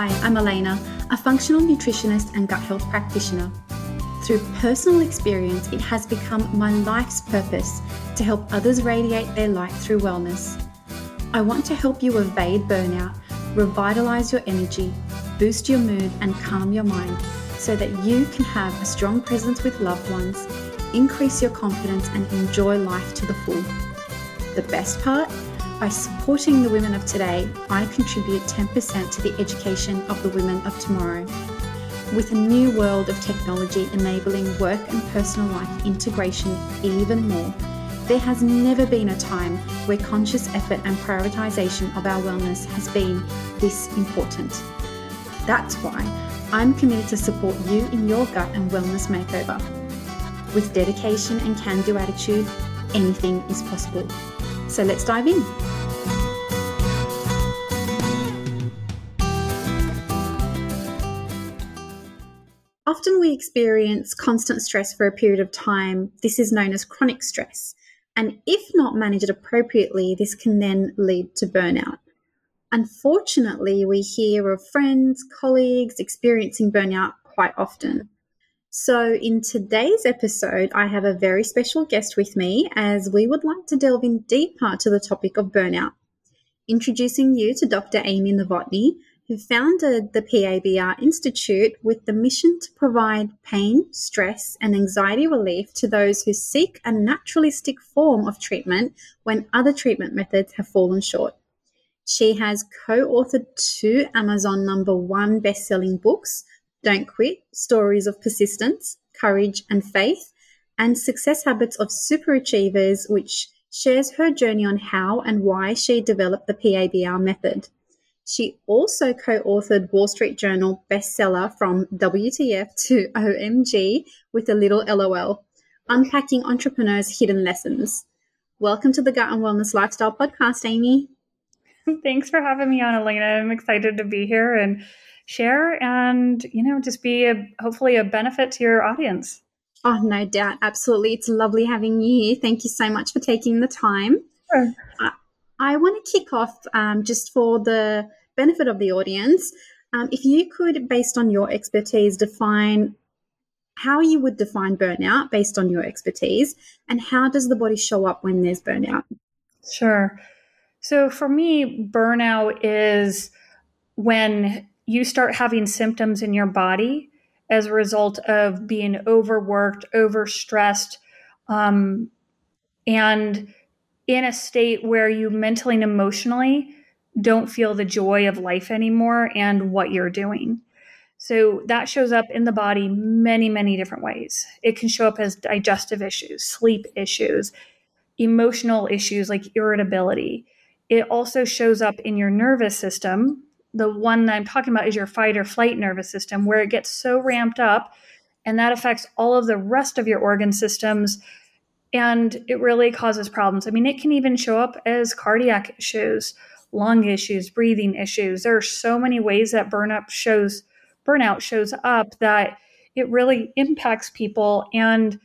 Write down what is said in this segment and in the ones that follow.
Hi, I'm Aleyna, a functional nutritionist and gut health practitioner. Through personal experience, it has become my life's purpose to help others radiate their light through wellness. I want to help you evade burnout, revitalize your energy, boost your mood, and calm your mind so that you can have a strong presence with loved ones, increase your confidence, and enjoy life to the full. The best part? By supporting the women of today, I contribute 10% to the education of the women of tomorrow. With a new world of technology enabling work and personal life integration even more, there has never been a time where conscious effort and prioritization of our wellness has been this important. That's why I'm committed to support you in your gut and wellness makeover. With dedication and can do attitude, anything is possible. So let's dive in. Often we experience constant stress for a period of time. This is known as chronic stress. And if not managed appropriately, this can then lead to burnout. Unfortunately, we hear of friends, colleagues experiencing burnout quite often. So, in today's episode, I have a very special guest with me as we would like to delve in deeper to the topic of burnout. Introducing you to Dr. Amy Novotny, who founded the PABR Institute with the mission to provide pain, stress, and anxiety relief to those who seek a naturalistic form of treatment when other treatment methods have fallen short. She has co authored two Amazon number one best selling books Don't Quit Stories of Persistence, Courage, and Faith, and Success Habits of Superachievers, which shares her journey on how and why she developed the PABR method. She also co authored Wall Street Journal bestseller From WTF to OMG with a little LOL, unpacking entrepreneurs' hidden lessons. Welcome to the Gut and Wellness Lifestyle Podcast, Amy. Thanks for having me on, Aleyna. I'm excited to be here and share and, you know, just be a, hopefully a benefit to your audience. Oh, no doubt. Absolutely. It's lovely having you here. Thank you so much for taking the time. Sure. Uh, I want to kick off um, just for the benefit of the audience, um, if you could, based on your expertise, define how you would define burnout based on your expertise, and how does the body show up when there's burnout? Sure. So for me, burnout is when you start having symptoms in your body as a result of being overworked, overstressed, um, and in a state where you mentally and emotionally don't feel the joy of life anymore and what you're doing. So that shows up in the body many, many different ways. It can show up as digestive issues, sleep issues, emotional issues like irritability. It also shows up in your nervous system. The one that I'm talking about is your fight or flight nervous system, where it gets so ramped up and that affects all of the rest of your organ systems and it really causes problems. I mean, it can even show up as cardiac issues lung issues, breathing issues. There are so many ways that burnout shows burnout shows up that it really impacts people and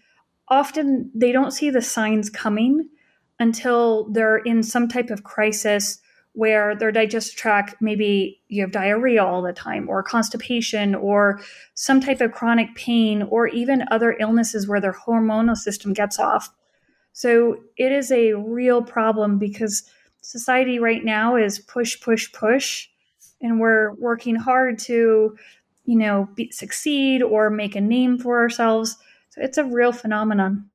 often they don't see the signs coming until they're in some type of crisis where their digestive tract maybe you have diarrhea all the time or constipation or some type of chronic pain or even other illnesses where their hormonal system gets off so it is a real problem because society right now is push, push, push, and we're working hard to, you know, be, succeed or make a name for ourselves. So it's a real phenomenon.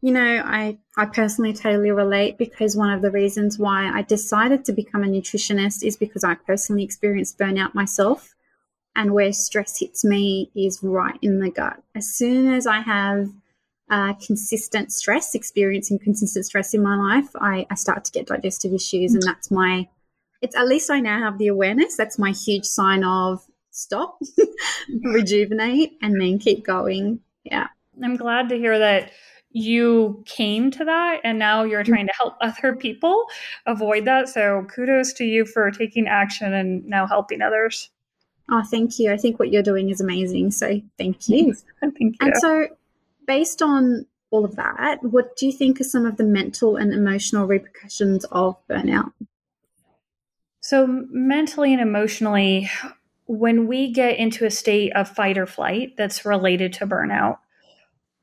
You know, I, I personally totally relate because one of the reasons why I decided to become a nutritionist is because I personally experienced burnout myself. And where stress hits me is right in the gut. As soon as I have uh, consistent stress, experiencing consistent stress in my life, I, I start to get digestive issues. And that's my, it's at least I now have the awareness. That's my huge sign of stop, rejuvenate, and then keep going. Yeah. I'm glad to hear that you came to that and now you're mm. trying to help other people avoid that. So kudos to you for taking action and now helping others. Oh, thank you. I think what you're doing is amazing. So thank you. thank you. And so based on all of that, what do you think are some of the mental and emotional repercussions of burnout? So, mentally and emotionally, when we get into a state of fight or flight that's related to burnout,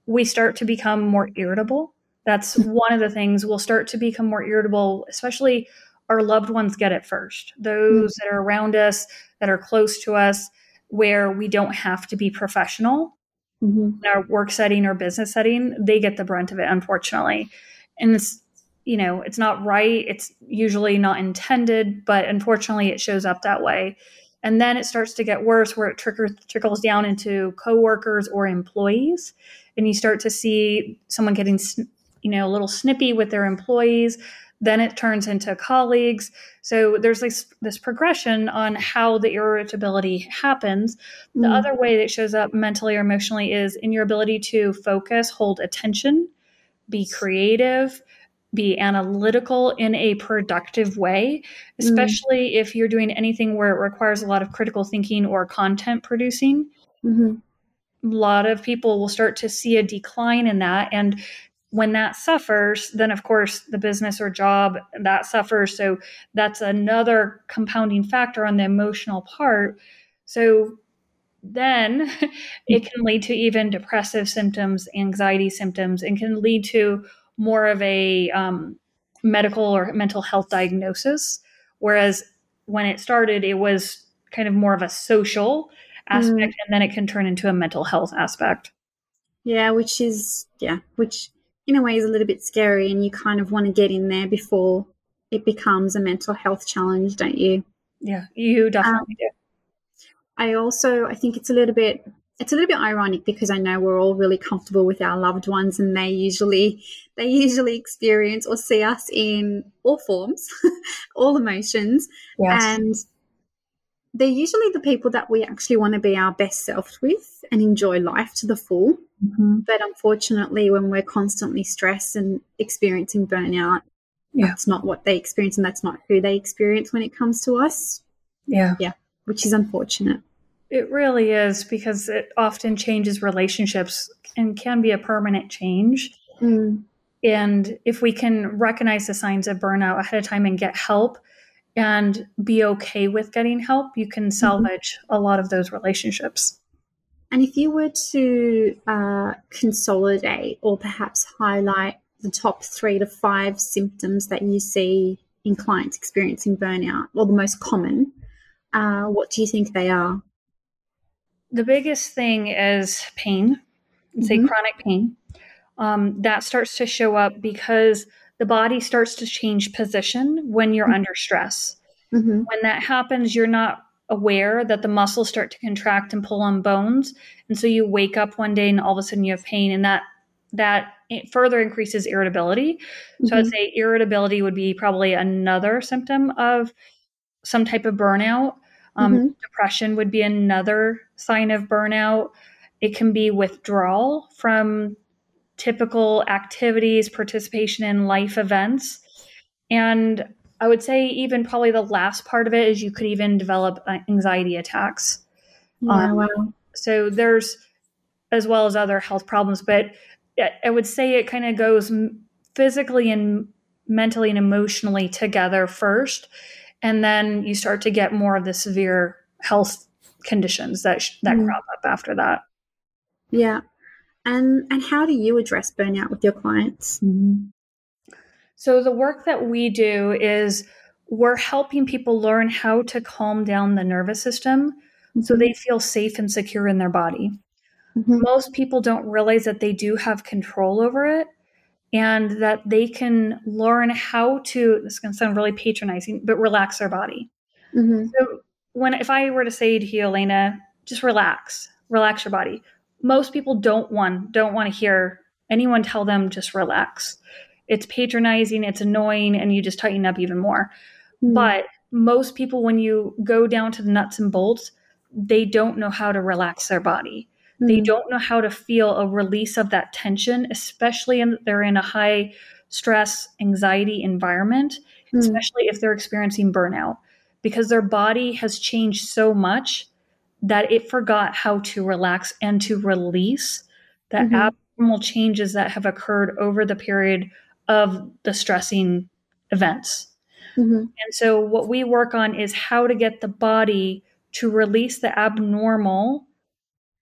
we start to become more irritable. That's one of the things we'll start to become more irritable, especially our loved ones get it first. Those that are around us, that are close to us, where we don't have to be professional mm-hmm. in our work setting or business setting, they get the brunt of it, unfortunately. And it's, you know, it's not right. It's usually not intended, but unfortunately, it shows up that way. And then it starts to get worse where it trickles, trickles down into coworkers or employees. And you start to see someone getting, you know, a little snippy with their employees then it turns into colleagues so there's this this progression on how the irritability happens mm. the other way that shows up mentally or emotionally is in your ability to focus hold attention be creative be analytical in a productive way mm. especially mm. if you're doing anything where it requires a lot of critical thinking or content producing mm-hmm lot of people will start to see a decline in that and when that suffers, then of course the business or job that suffers. So that's another compounding factor on the emotional part. So then it can lead to even depressive symptoms, anxiety symptoms, and can lead to more of a um, medical or mental health diagnosis. Whereas when it started, it was kind of more of a social aspect, mm. and then it can turn into a mental health aspect. Yeah, which is, yeah, which in a way is a little bit scary and you kind of want to get in there before it becomes a mental health challenge, don't you? Yeah, you definitely um, do. I also I think it's a little bit it's a little bit ironic because I know we're all really comfortable with our loved ones and they usually they usually experience or see us in all forms, all emotions. Yes. And they're usually the people that we actually want to be our best self with and enjoy life to the full. Mm-hmm. But unfortunately, when we're constantly stressed and experiencing burnout, yeah. that's not what they experience and that's not who they experience when it comes to us. Yeah. Yeah. Which is unfortunate. It really is because it often changes relationships and can be a permanent change. Mm. And if we can recognize the signs of burnout ahead of time and get help and be okay with getting help, you can mm-hmm. salvage mm-hmm. a lot of those relationships. And if you were to uh, consolidate or perhaps highlight the top three to five symptoms that you see in clients experiencing burnout, or the most common, uh, what do you think they are? The biggest thing is pain, say mm-hmm. chronic pain. Um, that starts to show up because the body starts to change position when you're mm-hmm. under stress. Mm-hmm. When that happens, you're not aware that the muscles start to contract and pull on bones and so you wake up one day and all of a sudden you have pain and that that further increases irritability mm-hmm. so i'd say irritability would be probably another symptom of some type of burnout um, mm-hmm. depression would be another sign of burnout it can be withdrawal from typical activities participation in life events and I would say even probably the last part of it is you could even develop uh, anxiety attacks. Yeah, um, wow. So there's as well as other health problems, but I would say it kind of goes physically and mentally and emotionally together first, and then you start to get more of the severe health conditions that sh- that mm. crop up after that. Yeah, and and how do you address burnout with your clients? Mm-hmm. So, the work that we do is we're helping people learn how to calm down the nervous system mm-hmm. so they feel safe and secure in their body. Mm-hmm. Most people don't realize that they do have control over it and that they can learn how to, this is going to sound really patronizing, but relax their body. Mm-hmm. So, when if I were to say to you, Aleyna, just relax, relax your body. Most people don't want don't want to hear anyone tell them just relax it's patronizing, it's annoying, and you just tighten up even more. Mm. But most people, when you go down to the nuts and bolts, they don't know how to relax their body. Mm. They hmm. don't know how to feel a release of that tension, especially if they're in a high stress, anxiety environment, mm. especially if they're experiencing burnout, because their body has changed so much that it forgot how to relax and to release the mm-hmm. abnormal changes that have occurred over the period of the stressing events. Mm-hmm. And so, what we work on is how to get the body to release the abnormal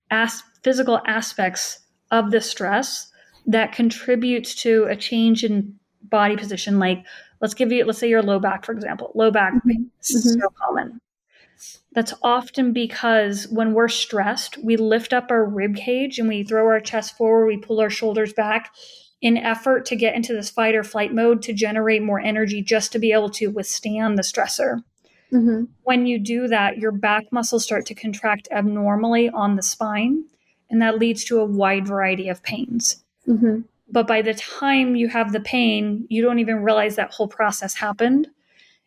as- physical aspects of the stress that contributes to a change in body position. Like, let's give you, let's say you're low back, for example. Low back pain is Mhm. so common. That's often because when we're stressed, we lift up our rib cage and we throw our chest forward, we pull our shoulders back in effort to get into this fight or flight mode to generate more energy just to be able to withstand the stressor. Mm-hmm. When you do that, your back muscles start to contract abnormally on the spine, and that leads to a wide variety of pains. Mm-hmm. But by the time you have the pain, you don't even realize that whole process happened.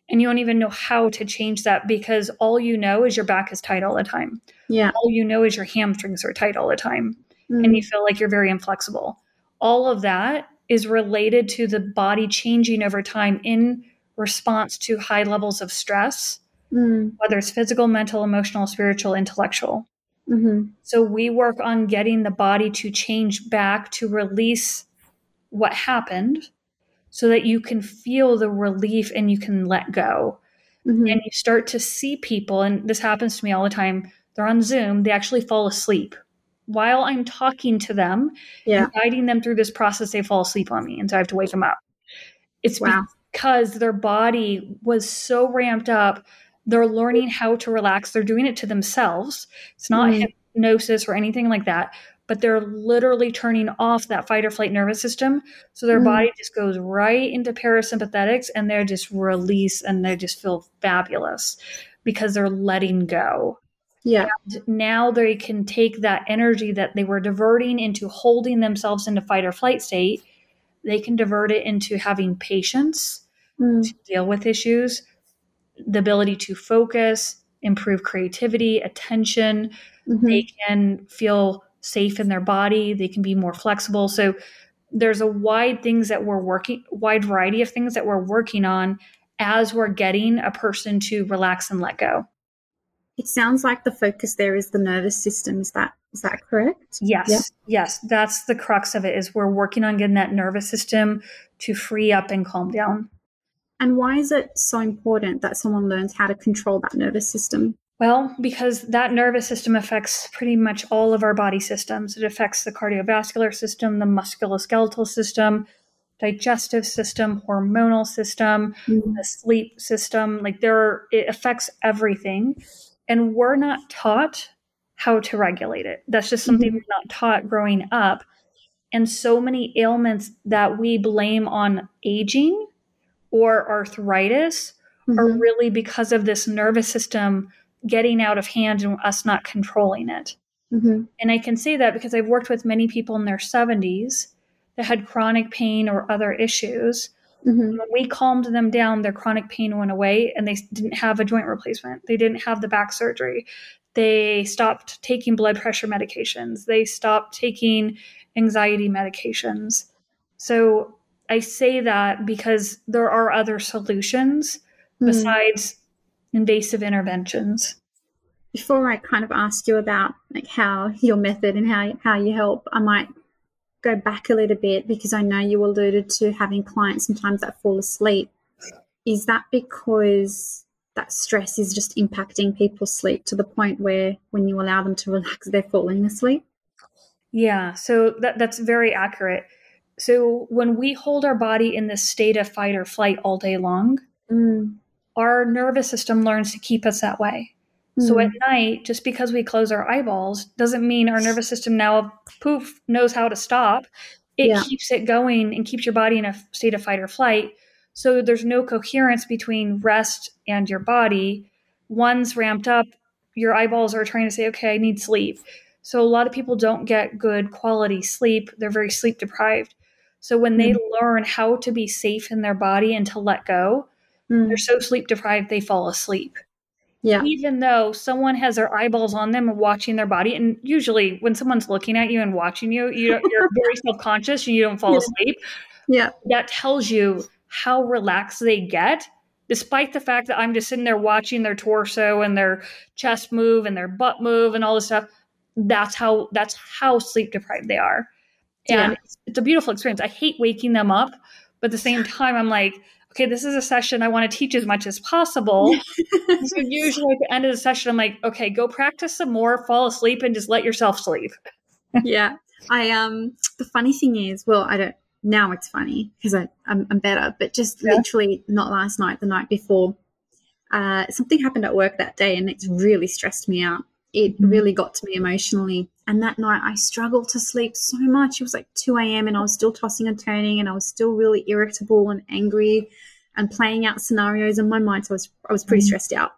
And you don't even know how to change that because all you know is your back is tight all the time. Yeah. All you know is your hamstrings are tight all the time. Mm. And you feel like you're very inflexible. All of that is related to the body changing over time in response to high levels of stress, Mm. whether it's physical, mental, emotional, spiritual, intellectual. Mm-hmm. So we work on getting the body to change back to release what happened so that you can feel the relief and you can let go. Mm-hmm. And you start to see people, and this happens to me all the time. They're on Zoom, they actually fall asleep. While I'm talking to them Yeah. guiding them through this process, they fall asleep on me. And so I have to wake them up. It's Wow. because their body was so ramped up. They're learning how to relax. They're doing it to themselves. It's not Mm. hypnosis or anything like that, but they're literally turning off that fight or flight nervous system. So their Mm. body just goes right into parasympathetics and they're just release and they just feel fabulous because they're letting go. Yeah. Now they can take that energy that they were diverting into holding themselves into fight or flight state. They can divert it into having patience Mm. to deal with issues, the ability to focus, improve creativity, attention. Mm-hmm. They can feel safe in their body. They can be more flexible. So there's a wide things that we're working, wide variety of things that we're working on as we're getting a person to relax and let go. It sounds like the focus there is the nervous system. Is that is that correct? Yes, Yeah. yes, that's the crux of it. Is we're working on getting that nervous system to free up and calm down. And why is it so important that someone learns how to control that nervous system? Well, because that nervous system affects pretty much all of our body systems. It affects the cardiovascular system, the musculoskeletal system, digestive system, hormonal system, Mm. the sleep system. Like there, are, it affects everything, and we're not taught how to regulate it. That's just something Mhm. we're not taught growing up. And so many ailments that we blame on aging or arthritis are Mhm. really because of this nervous system getting out of hand and us not controlling it. Mhm. And I can say that because I've worked with many people in their 70s that had chronic pain or other issues. Mhm. When we calmed them down, their chronic pain went away and they didn't have a joint replacement. They didn't have the back surgery. They stopped taking blood pressure medications. They stopped taking anxiety medications. So I say that because there are other solutions Mm. besides invasive interventions. Before I kind of ask you about like how your method and how how you help, I might go back a little bit because I know you alluded to having clients sometimes that fall asleep. Is that because that stress is just impacting people's sleep to the point where when you allow them to relax, they're falling asleep? Yeah, so that, that's very accurate. So when we hold our body in this state of fight or flight all day long, Mm. Our nervous system learns to keep us that way. So Mm. at night, just because we close our eyeballs doesn't mean our nervous system now poof knows how to stop. It Yeah. keeps it going and keeps your body in a state of fight or flight. So there's no coherence between rest and your body. One's ramped up, your eyeballs are trying to say, okay, I need sleep. So a lot of people don't get good quality sleep. They're very sleep deprived. So when they learn how to be safe in their body and to let go, Mm. they're so sleep deprived they fall asleep Yeah. even though someone has their eyeballs on them and watching their body and usually when someone's looking at you and watching you, you you're very self-conscious and you don't fall Yeah. asleep Yeah. that tells you how relaxed they get despite the fact that i'm just sitting there watching their torso and their chest move and their butt move and all this stuff that's how that's how sleep deprived they are and Yeah. it's, it's a beautiful experience i hate waking them up but at the same time i'm like okay, this is a session I want to teach as much as possible. so usually at the end of the session, I'm like, okay, go practice some more, fall asleep, and just let yourself sleep. yeah. I um the funny thing is, well, I don't now it's funny because I'm, I'm better, but just yeah. literally not last night, the night before, uh, something happened at work that day and it's really stressed me out. It mm-hmm. really got to me emotionally. And that night I struggled to sleep so much. It was like 2 a.m. and I was still tossing and turning and I was still really irritable and angry and playing out scenarios in my mind. So I was, I was pretty mm-hmm. stressed out.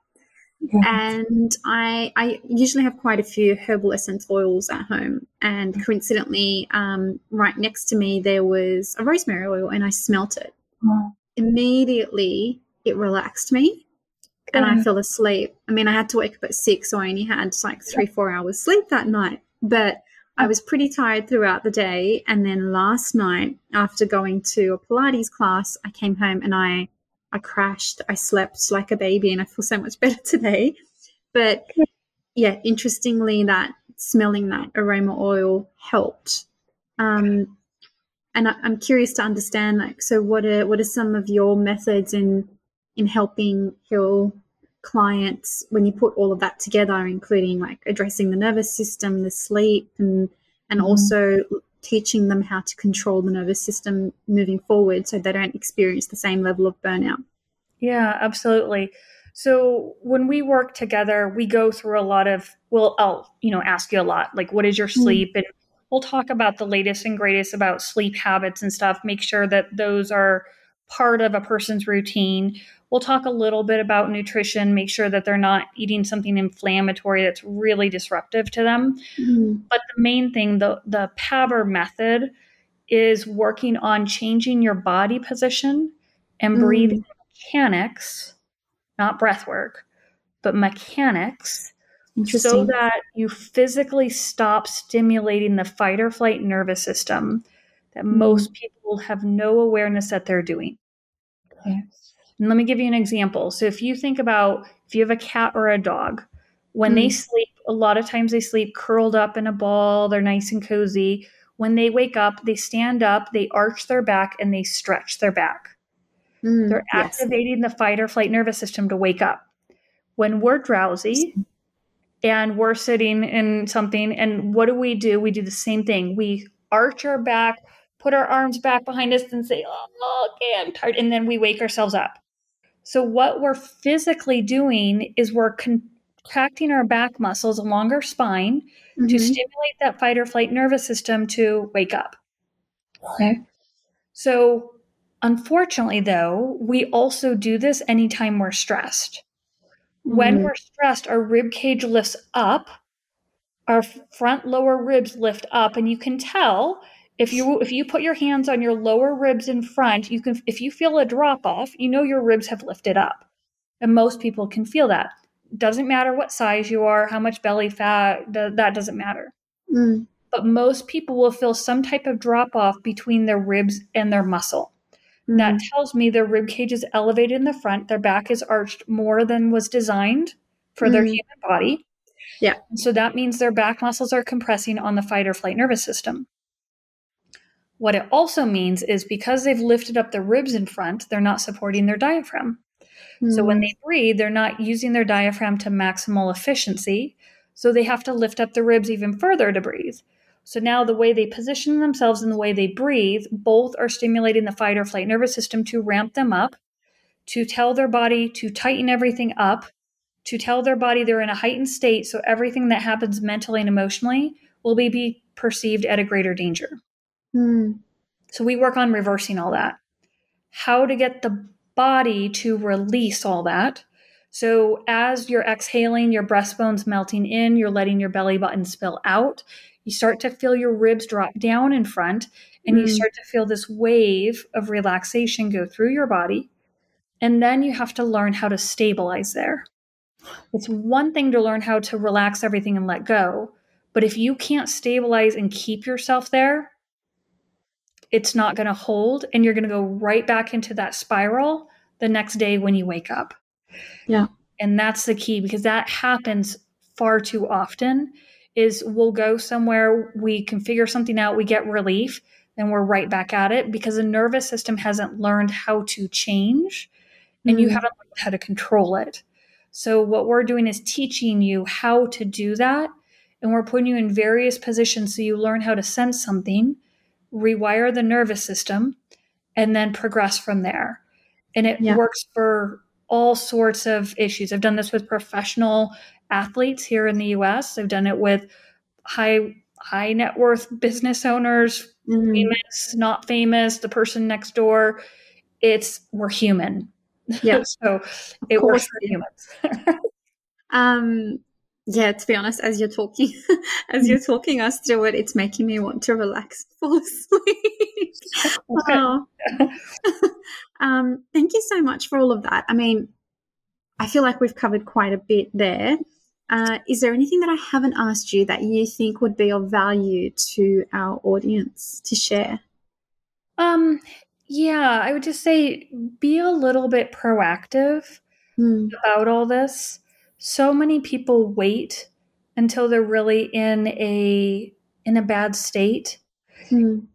And I, I usually have quite a few herbal essence oils at home. And coincidentally, um, right next to me, there was a rosemary oil and I smelt it. Immediately, it relaxed me and I fell asleep. I mean, I had to wake up at six, so I only had like three, four hours sleep that night. But I was pretty tired throughout the day. And then last night, after going to a Pilates class, I came home and I I crashed. I slept like a baby and I feel so much better today. But yeah, interestingly, that smelling that aroma oil helped. Um, and I, am curious to understand, like, so what are what are some of your methods in in helping heal clients when you put all of that together, including like addressing the nervous system, the sleep, and and mm-hmm. also teaching them how to control the nervous system moving forward so they don't experience the same level of burnout. Yeah, absolutely. So when we work together, we go through a lot of well, I'll, you know, ask you a lot, like what is your mm-hmm. sleep? Mm. And we'll talk about the latest and greatest about sleep habits and stuff, make sure that those are part of a person's routine. We'll talk a little bit about nutrition, make sure that they're not eating something inflammatory that's really disruptive to them. Mm. But the main thing, the the PABR method is working on changing your body position and mm. breathing mechanics, not breath work, but mechanics so that you physically stop stimulating the fight or flight nervous system that mm. most people have no awareness that they're doing. Okay. And let me give you an example. So if you think about if you have a cat or a dog, when mm. they sleep, a lot of times they sleep curled up in a ball, they're nice and cozy. When they wake up, they stand up, they arch their back, and they stretch their back. Mm, they're activating yes. the fight or flight nervous system to wake up. When we're drowsy and we're sitting in something, and what do we do? We do the same thing. We arch our back, put our arms back behind us, and say, Oh, okay, I'm tired. And then we wake ourselves up. So, what we're physically doing is we're contracting our back muscles along our spine mm-hmm. to stimulate that fight or flight nervous system to wake up. Okay. So, unfortunately, though, we also do this anytime we're stressed. Mm-hmm. When we're stressed, our rib cage lifts up, our front lower ribs lift up, and you can tell if you if you put your hands on your lower ribs in front you can if you feel a drop off you know your ribs have lifted up. And most people can feel that. Doesn't matter what size you are how much belly fat that doesn't matter. Mm. but most people will feel some type of drop off between their ribs and their muscle. Mm. that tells me their rib cage is elevated in the front their back is arched more than was designed for mm. their human body. Yeah. So that means their back muscles are compressing on the fight or flight nervous system what it also means is because they've lifted up the ribs in front, they're not supporting their diaphragm. Mm. So when hmm. they breathe, they're not using their diaphragm to maximal efficiency. So they have to lift up the ribs even further to breathe. So now the way they position themselves and the way they breathe, both are stimulating the fight or flight nervous system to ramp them up, to tell their body to tighten everything up, to tell their body they're in a heightened state. So everything that happens mentally and emotionally will be, be perceived at a greater danger. Mm. So we work on reversing all that. How to get the body to release all that. So as you're exhaling, your breastbone's melting in, you're letting your belly button spill out. You start to feel your ribs drop down in front, and mm. you start to feel this wave of relaxation go through your body. And then you have to learn how to stabilize there. It's one thing to learn how to relax everything and let go. But if you can't stabilize and keep yourself there, it's not going to hold and you're going to go right back into that spiral the next day when you wake up. Yeah. And that's the key because that happens far too often is we'll go somewhere, we can figure something out, we get relief, and we're right back at it because the nervous system hasn't learned how to change and mm. you haven't learned how to control it. So, what we're doing is teaching you how to do that. And we're putting you in various positions so you learn how to sense something, rewire the nervous system, and then progress from there. And it yeah. works for all sorts of issues. I've done this with professional athletes here in the US. I've done it with high high net worth business owners, mm-hmm. famous, not famous, the person next door. It's we're human. Yeah. so it works for humans. um yeah, to be honest, as you're talking, as you're talking us through it, it's making me want to relax, fall asleep. oh. um, thank you so much for all of that. I mean, I feel like we've covered quite a bit there. Uh, is there anything that I haven't asked you that you think would be of value to our audience to share? Um, yeah, I would just say be a little bit proactive mm. about all this. So many people wait until they're really in a in a bad state. Mm.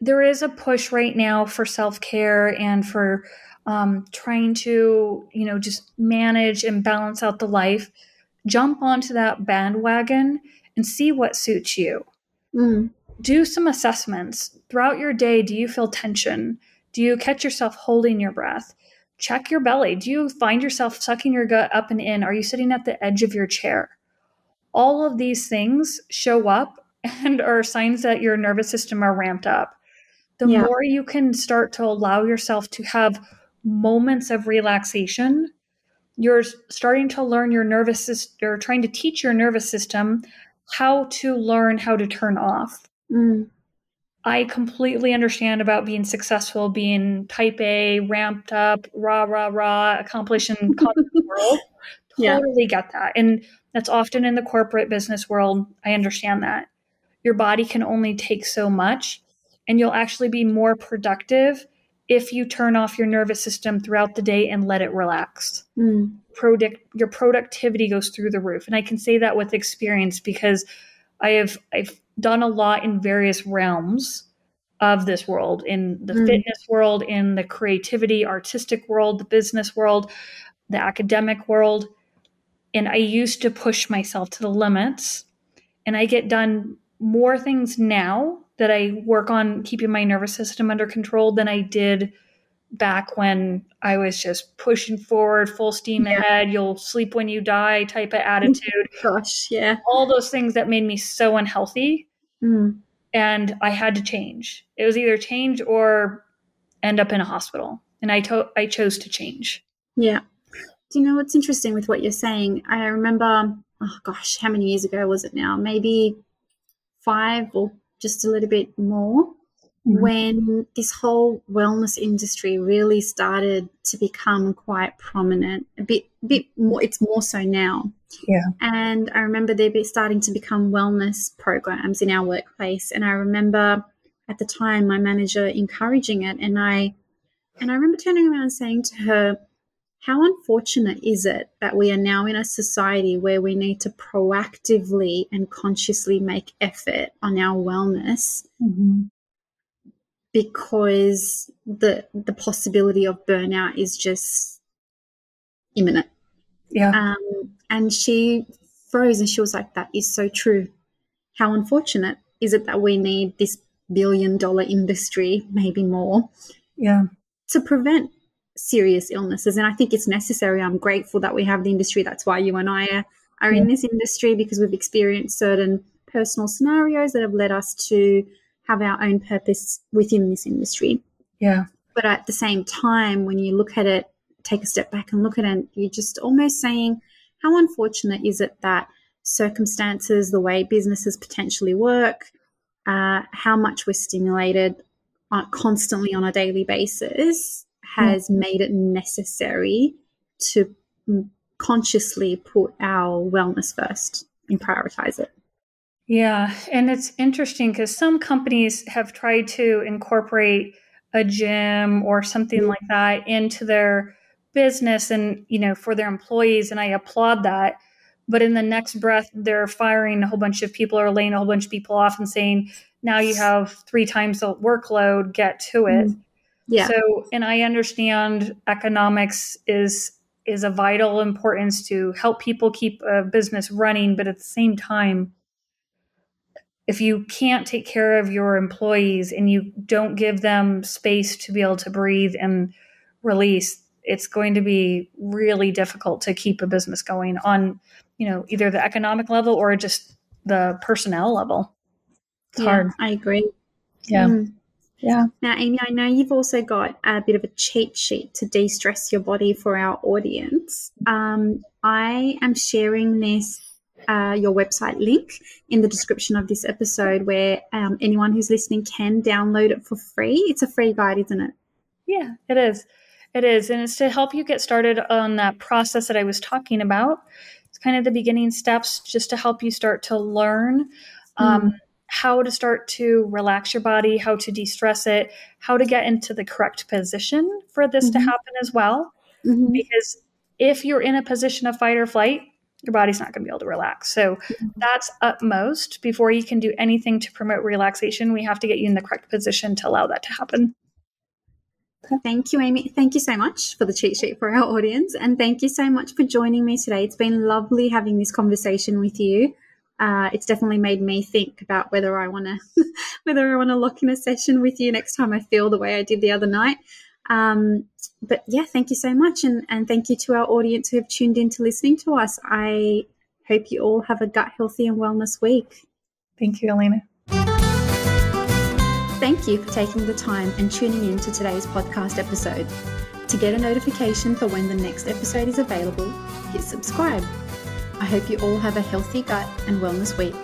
There is a push right now for self care and for um, trying to you know just manage and balance out the life jump onto that bandwagon and see what suits you. Mm. Do some assessments. Throughout your day, do you feel tension? Do you catch yourself holding your breath? Check your belly. Do you find yourself sucking your gut up and in? Are you sitting at the edge of your chair? All of these things show up and are signs that your nervous system are ramped up. The yeah. more you can start to allow yourself to have moments of relaxation, you're starting to learn your nervous system, you're trying to teach your nervous system how to learn how to turn off. Mm. I completely understand about being successful, being type A, ramped up, rah, rah, rah, accomplishing the world. Totally yeah. get that. And that's often in the corporate business world. I understand that. Your body can only take so much, and you'll actually be more productive if you turn off your nervous system throughout the day and let it relax. Mm. Product, your productivity goes through the roof. And I can say that with experience because I have I've done a lot in various realms of this world in the mm. fitness world, in the creativity, artistic world, the business world, the academic world. And I used to push myself to the limits. And I get done more things now that I work on keeping my nervous system under control than I did back when I was just pushing forward, full steam yeah. ahead, you'll sleep when you die type of attitude. Gosh, yeah. All those things that made me so unhealthy. Mm. And I had to change. It was either change or end up in a hospital. And I to- I chose to change. Yeah. Do you know what's interesting with what you're saying? I remember, oh gosh, how many years ago was it now? Maybe five or just a little bit more mm-hmm. when this whole wellness industry really started to become quite prominent a bit bit more it's more so now yeah and i remember there be starting to become wellness programs in our workplace and i remember at the time my manager encouraging it and i and i remember turning around and saying to her how unfortunate is it that we are now in a society where we need to proactively and consciously make effort on our wellness mm-hmm. Because the the possibility of burnout is just imminent. Yeah. Um, and she froze and she was like, "That is so true. How unfortunate is it that we need this billion dollar industry, maybe more, yeah, to prevent serious illnesses. And I think it's necessary. I'm grateful that we have the industry. That's why you and I are, are yeah. in this industry because we've experienced certain personal scenarios that have led us to have our own purpose within this industry. Yeah. But at the same time, when you look at it, take a step back and look at it, you're just almost saying, how unfortunate is it that circumstances, the way businesses potentially work, uh, how much we're stimulated constantly on a daily basis has mm. made it necessary to consciously put our wellness first and prioritize it. Yeah, and it's interesting because some companies have tried to incorporate a gym or something mm. like that into their business and you know for their employees and I applaud that but in the next breath they're firing a whole bunch of people or laying a whole bunch of people off and saying now you have three times the workload, get to it. Mm. Yeah. So, and I understand economics is is a vital importance to help people keep a business running, but at the same time, if you can't take care of your employees and you don't give them space to be able to breathe and release, it's going to be really difficult to keep a business going on, you know, either the economic level or just the personnel level. It's yeah, hard. I agree. Yeah. Mm. Yeah. Now, Amy, I know you've also got a bit of a cheat sheet to de stress your body for our audience. Um, I am sharing this, uh, your website link in the description of this episode where um, anyone who's listening can download it for free. It's a free guide, isn't it? Yeah, it is. It is. And it's to help you get started on that process that I was talking about. It's kind of the beginning steps just to help you start to learn. Um, mm how to start to relax your body, how to de stress it, how to get into the correct position for this mm-hmm. to happen as well. Mm-hmm. Because if you're in a position of fight or flight, your body's not going to be able to relax. So mm-hmm. that's utmost. Before you can do anything to promote relaxation, we have to get you in the correct position to allow that to happen. Thank you, Amy. Thank you so much for the cheat sheet for our audience. And thank you so much for joining me today. It's been lovely having this conversation with you uh, it's definitely made me think about whether I want to whether I want to lock in a session with you next time I feel the way I did the other night. Um, but yeah, thank you so much, and and thank you to our audience who have tuned in to listening to us. I hope you all have a gut healthy and wellness week. Thank you, Aleyna. Thank you for taking the time and tuning in to today's podcast episode. To get a notification for when the next episode is available, hit subscribe. I hope you all have a healthy gut and wellness week.